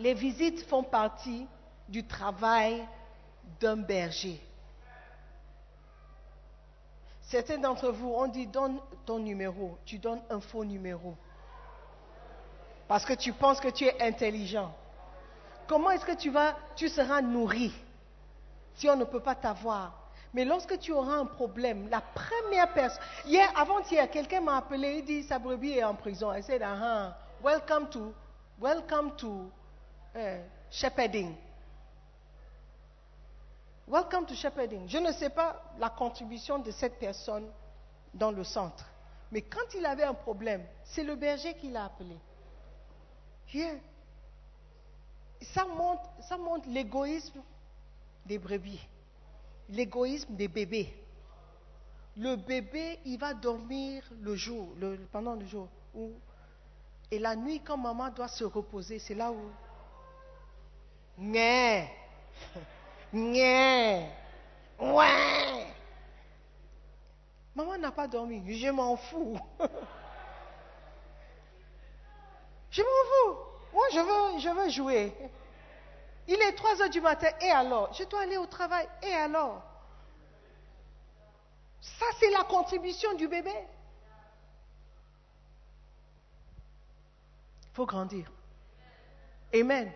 B: Les visites font partie du travail d'un berger. Certains d'entre vous ont dit donne ton numéro, tu donnes un faux numéro. Parce que tu penses que tu es intelligent. Comment est-ce que tu vas, tu seras nourri si on ne peut pas t'avoir Mais lorsque tu auras un problème, la première personne. Hier, avant-hier, quelqu'un m'a appelé, il dit sa brebis est en prison. I said, ah, welcome to, welcome to eh, shepherding. Welcome to shepherding. Je ne sais pas la contribution de cette personne dans le centre. Mais quand il avait un problème, c'est le berger qui l'a appelé. Ça ça montre, ça montre l'égoïsme des brebis, l'égoïsme des bébés. Le bébé, il va dormir le jour, le- pendant le jour. Ou- et la nuit, quand maman doit se reposer, c'est là où. Nyeh. Ouais. Maman n'a pas dormi. Je m'en fous. je m'en fous. Moi, je veux, je veux jouer. Il est 3 heures du matin. Et alors? Je dois aller au travail. Et alors? Ça, c'est la contribution du bébé. Il faut grandir. Amen.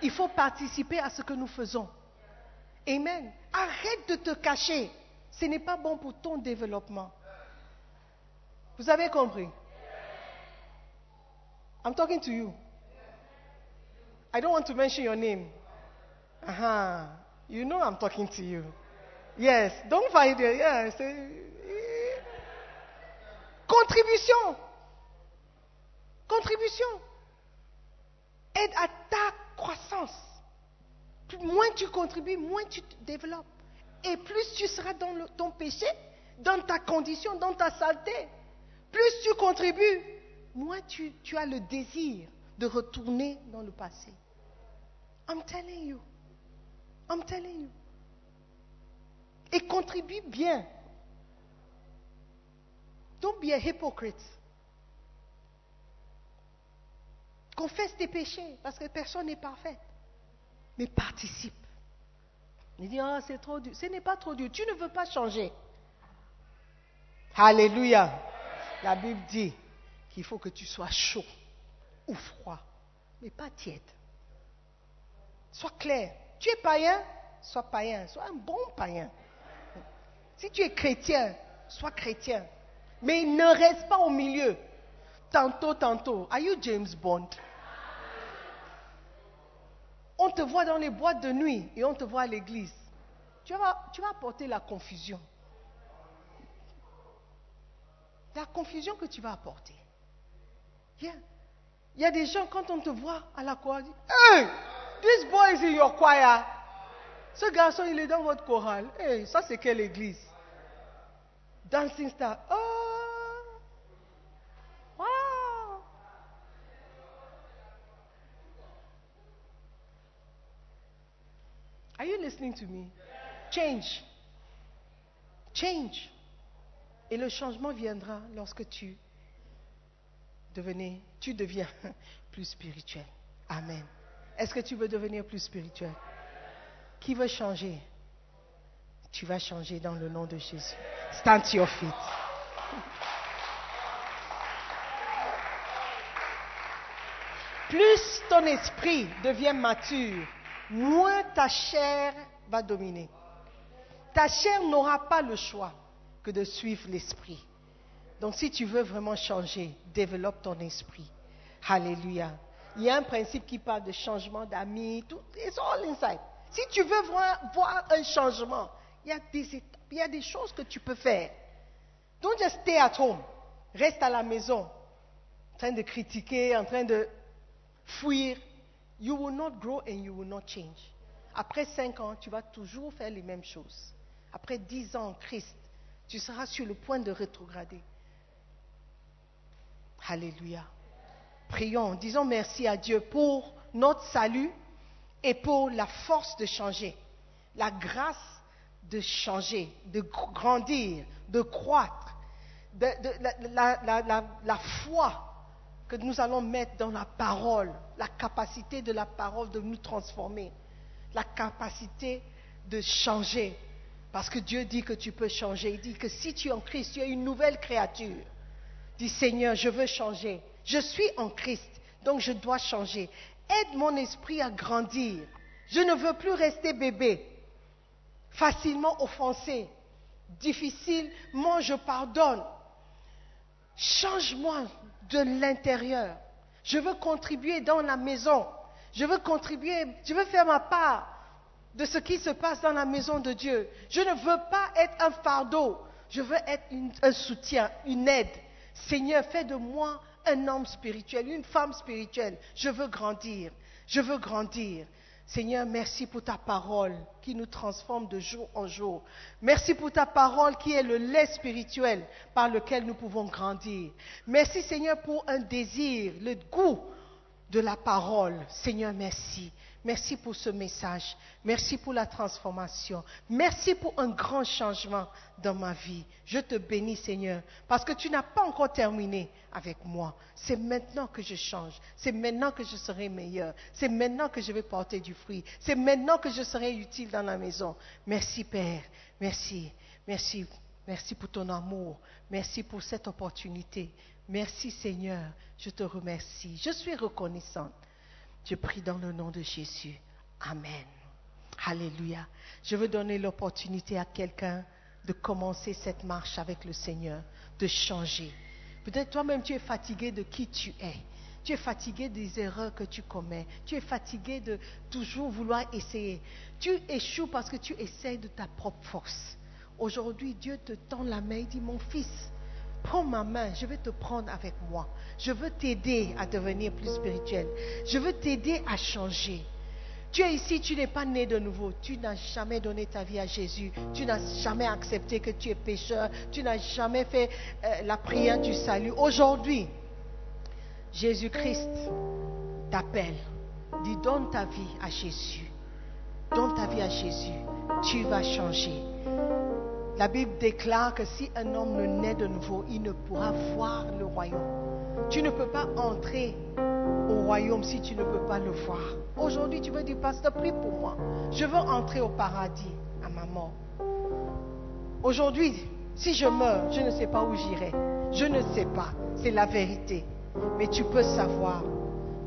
B: Il faut participer à ce que nous faisons. Amen. Arrête de te cacher. Ce n'est pas bon pour ton développement. Vous avez compris? I'm talking to you. I don't want to mention your name. Uh-huh. You know I'm talking to you. Yes. Don't fight it. Yes. Contribution. Contribution. Aide à ta croissance. Moins tu contribues, moins tu te développes. Et plus tu seras dans ton péché, dans ta condition, dans ta saleté. Plus tu contribues, moins tu, tu as le désir de retourner dans le passé. I'm telling you. I'm telling you. Et contribue bien. Don't be a hypocrite. Confesse tes péchés, parce que personne n'est parfait. Mais participe. Il dit, ah, c'est trop dur. Ce n'est pas trop dur. Tu ne veux pas changer. Alléluia. La Bible dit qu'il faut que tu sois chaud ou froid, mais pas tiède. Sois clair. Tu es païen, sois païen. Sois un bon païen. Si tu es chrétien, sois chrétien. Mais ne reste pas au milieu. Tantôt, tantôt. Are you James Bond? On te voit dans les boîtes de nuit et on te voit à l'église. Tu vas, tu apporter la confusion. La confusion que tu vas apporter. Yeah. Il y a des gens, quand on te voit à la chorale, ils this boy is in your choir. Ce garçon, il est dans votre chorale. Hey, ça, c'est quelle église? Dancing star. Oh, wow. Are you listening to me? Change. Change. Et le changement viendra lorsque tu devenais, tu deviens plus spirituel. Amen. Est-ce que tu veux devenir plus spirituel? Qui veut changer? Tu vas changer dans le nom de Jésus. Stand to your feet. Plus ton esprit devient mature, moins ta chair va dominer. Ta chair n'aura pas le choix que de suivre l'esprit. Donc si tu veux vraiment changer, développe ton esprit. Alléluia. Il y a un principe qui parle de changement d'amis, tout, it's all inside. Si tu veux voir, voir un changement, il y a des étapes, il y a des choses que tu peux faire. Don't just stay at home. Reste à la maison, en train de critiquer, en train de fuir. You will not grow and you will not change. Après cinq ans, tu vas toujours faire les mêmes choses. Après dix ans Christ, tu seras sur le point de rétrograder. Alléluia. Prions, disons merci à Dieu pour notre salut et pour la force de changer, la grâce de changer, de gr- grandir, de croître, la- la foi que nous allons mettre dans la parole, la capacité de la parole de nous transformer, la capacité de changer. Parce que Dieu dit que tu peux changer. Il dit que si tu es en Christ, tu es une nouvelle créature. Dis Seigneur, je veux changer. Je suis en Christ, donc je dois changer. Aide mon esprit à grandir. Je ne veux plus rester bébé, facilement offensé, difficilement je pardonne. Change-moi de l'intérieur. Je veux contribuer dans la maison. Je veux contribuer, je veux faire ma part de ce qui se passe dans la maison de Dieu. Je ne veux pas être un fardeau. Je veux être un soutien, une aide. Seigneur, fais de moi un homme spirituel, une femme spirituelle. Je veux grandir. Je veux grandir. Seigneur, merci pour ta parole qui nous transforme de jour en jour. Merci pour ta parole qui est le lait spirituel par lequel nous pouvons grandir. Merci Seigneur pour un désir, le goût de la parole. Seigneur, merci. Merci pour ce message. Merci pour la transformation. Merci pour un grand changement dans ma vie. Je te bénis, Seigneur, parce que tu n'as pas encore terminé avec moi. C'est maintenant que je change. C'est maintenant que je serai meilleur. C'est maintenant que je vais porter du fruit. C'est maintenant que je serai utile dans la maison. Merci, Père. Merci. Merci. Merci pour ton amour. Merci pour cette opportunité. Merci, Seigneur. Je te remercie. Je suis reconnaissante. Je prie dans le nom de Jésus. Amen. Alléluia. Je veux donner l'opportunité à quelqu'un de commencer cette marche avec le Seigneur, de changer. Peut-être toi-même tu es fatigué de qui tu es. Tu es fatigué des erreurs que tu commets. Tu es fatigué de toujours vouloir essayer. Tu échoues parce que tu essayes de ta propre force. Aujourd'hui, Dieu te tend la main et dit, mon fils, prends ma main, je vais te prendre avec moi. Je veux t'aider à devenir plus spirituel. Je veux t'aider à changer. Tu es ici, tu n'es pas né de nouveau. Tu n'as jamais donné ta vie à Jésus. Tu n'as jamais accepté que tu es pécheur. Tu n'as jamais fait euh, la prière du salut. Aujourd'hui, Jésus-Christ t'appelle. Dis, donne ta vie à Jésus. Donne ta vie à Jésus. Tu vas changer. La Bible déclare que si un homme ne naît de nouveau, il ne pourra voir le royaume. Tu ne peux pas entrer au royaume si tu ne peux pas le voir. Aujourd'hui, tu veux dire, pasteur, prie pour moi. Je veux entrer au paradis à ma mort. Aujourd'hui, si je meurs, je ne sais pas où j'irai. Je ne sais pas. C'est la vérité. Mais tu peux savoir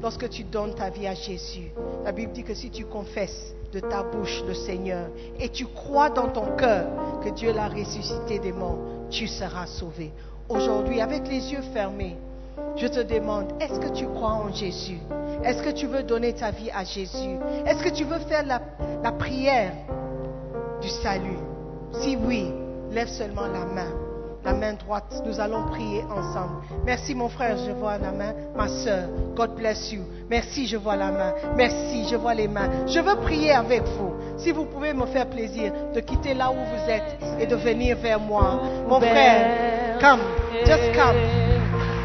B: lorsque tu donnes ta vie à Jésus. La Bible dit que si tu confesses de ta bouche le Seigneur. Et tu crois dans ton cœur que Dieu l'a ressuscité des morts, tu seras sauvé. Aujourd'hui, avec les yeux fermés, je te demande, est-ce que tu crois en Jésus? Est-ce que tu veux donner ta vie à Jésus? Est-ce que tu veux faire la, la prière du salut? Si oui, lève seulement la main la main droite. Nous allons prier ensemble. Merci mon frère, je vois la main. Ma soeur, God bless you. Merci, je vois la main. Merci, je vois les mains. Je veux prier avec vous. Si vous pouvez me faire plaisir de quitter là où vous êtes et de venir vers moi. Mon frère, come, just come.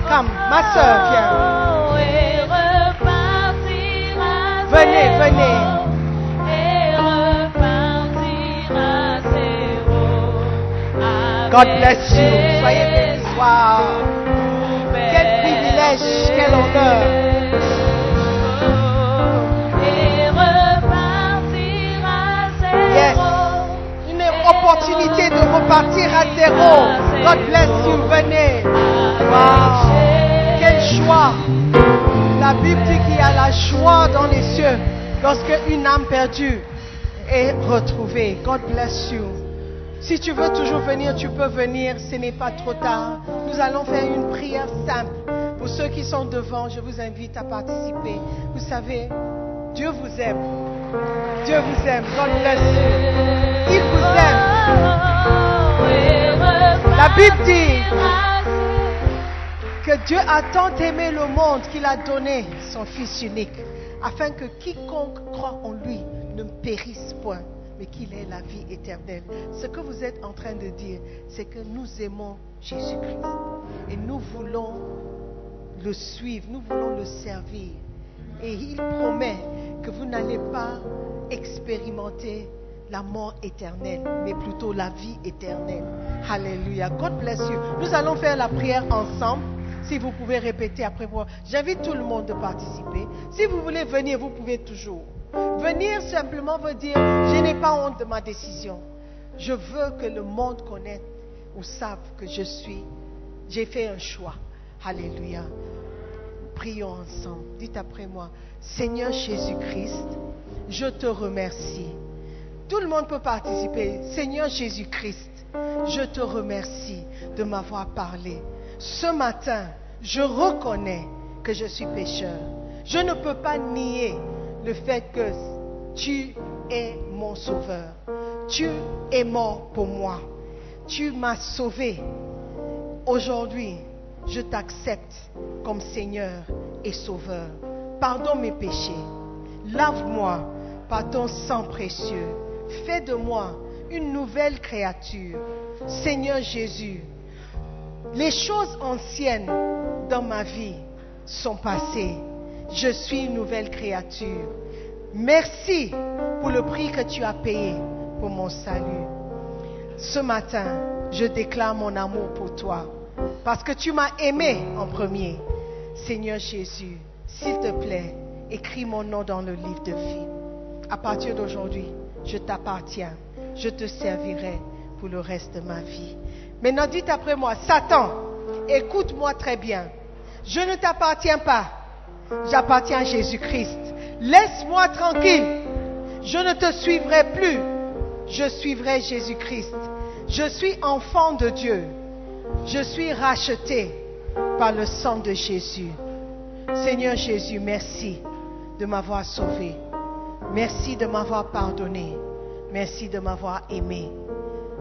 B: Come, ma soeur, viens. Venez, venez. God bless you. Soyez bénis. Wow. Quel privilège, quel honneur. Yes. Une opportunité de repartir à zéro. God bless you. Venez. Wow. Quelle joie. La Bible dit qu'il y a la joie dans les cieux lorsque une âme perdue est retrouvée. God bless you. Si tu veux toujours venir, tu peux venir. Ce n'est pas trop tard. Nous allons faire une prière simple. Pour ceux qui sont devant, je vous invite à participer. Vous savez, Dieu vous aime. Dieu vous aime. God bless you. Il vous aime. La Bible dit que Dieu a tant aimé le monde qu'il a donné son Fils unique, afin que quiconque croit en lui ne périsse point, mais qu'il ait la vie éternelle. Ce que vous êtes en train de dire, c'est que nous aimons Jésus-Christ et nous voulons le suivre, nous voulons le servir. Et il promet que vous n'allez pas expérimenter la mort éternelle, mais plutôt la vie éternelle. Alléluia. God bless you. Nous allons faire la prière ensemble. Si vous pouvez répéter après moi, j'invite tout le monde de participer. Si vous voulez venir, vous pouvez toujours. Venir simplement veut dire, je n'ai pas honte de ma décision. Je veux que le monde connaisse ou sache que je suis, j'ai fait un choix. Alléluia. Prions ensemble. Dites après moi, Seigneur Jésus-Christ, je te remercie. Tout le monde peut participer. Seigneur Jésus-Christ, je te remercie de m'avoir parlé. Ce matin, je reconnais que je suis pécheur. Je ne peux pas nier le fait que tu es mon sauveur. Tu es mort pour moi. Tu m'as sauvé. Aujourd'hui, je t'accepte comme Seigneur et Sauveur. Pardonne mes péchés. Lave-moi par ton sang précieux. Fais de moi une nouvelle créature. Seigneur Jésus, les choses anciennes dans ma vie sont passées. Je suis une nouvelle créature. Merci pour le prix que tu as payé pour mon salut. Ce matin, je déclare mon amour pour toi parce que tu m'as aimé en premier. Seigneur Jésus, s'il te plaît, écris mon nom dans le livre de vie. À partir d'aujourd'hui, je t'appartiens. Je te servirai pour le reste de ma vie. Maintenant, dites après moi, Satan, écoute-moi très bien. Je ne t'appartiens pas. J'appartiens à Jésus-Christ. Laisse-moi tranquille. Je ne te suivrai plus. Je suivrai Jésus-Christ. Je suis enfant de Dieu. Je suis racheté par le sang de Jésus. Seigneur Jésus, merci de m'avoir sauvé. Merci de m'avoir pardonné. Merci de m'avoir aimé.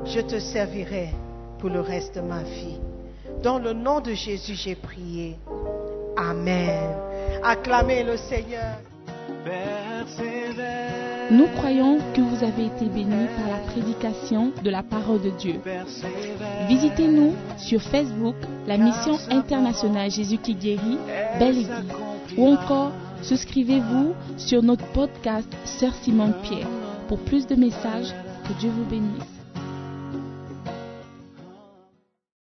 B: Je te servirai pour le reste de ma vie. Dans le nom de Jésus, j'ai prié. Amen. Acclamez le Seigneur.
C: Nous croyons que vous avez été bénis par la prédication de la parole de Dieu. Visitez-nous sur Facebook, la mission internationale Jésus qui guérit, Belle Église. Ou encore, souscrivez-vous sur notre podcast Sœur Simone Pierre. Pour plus de messages, que Dieu vous bénisse.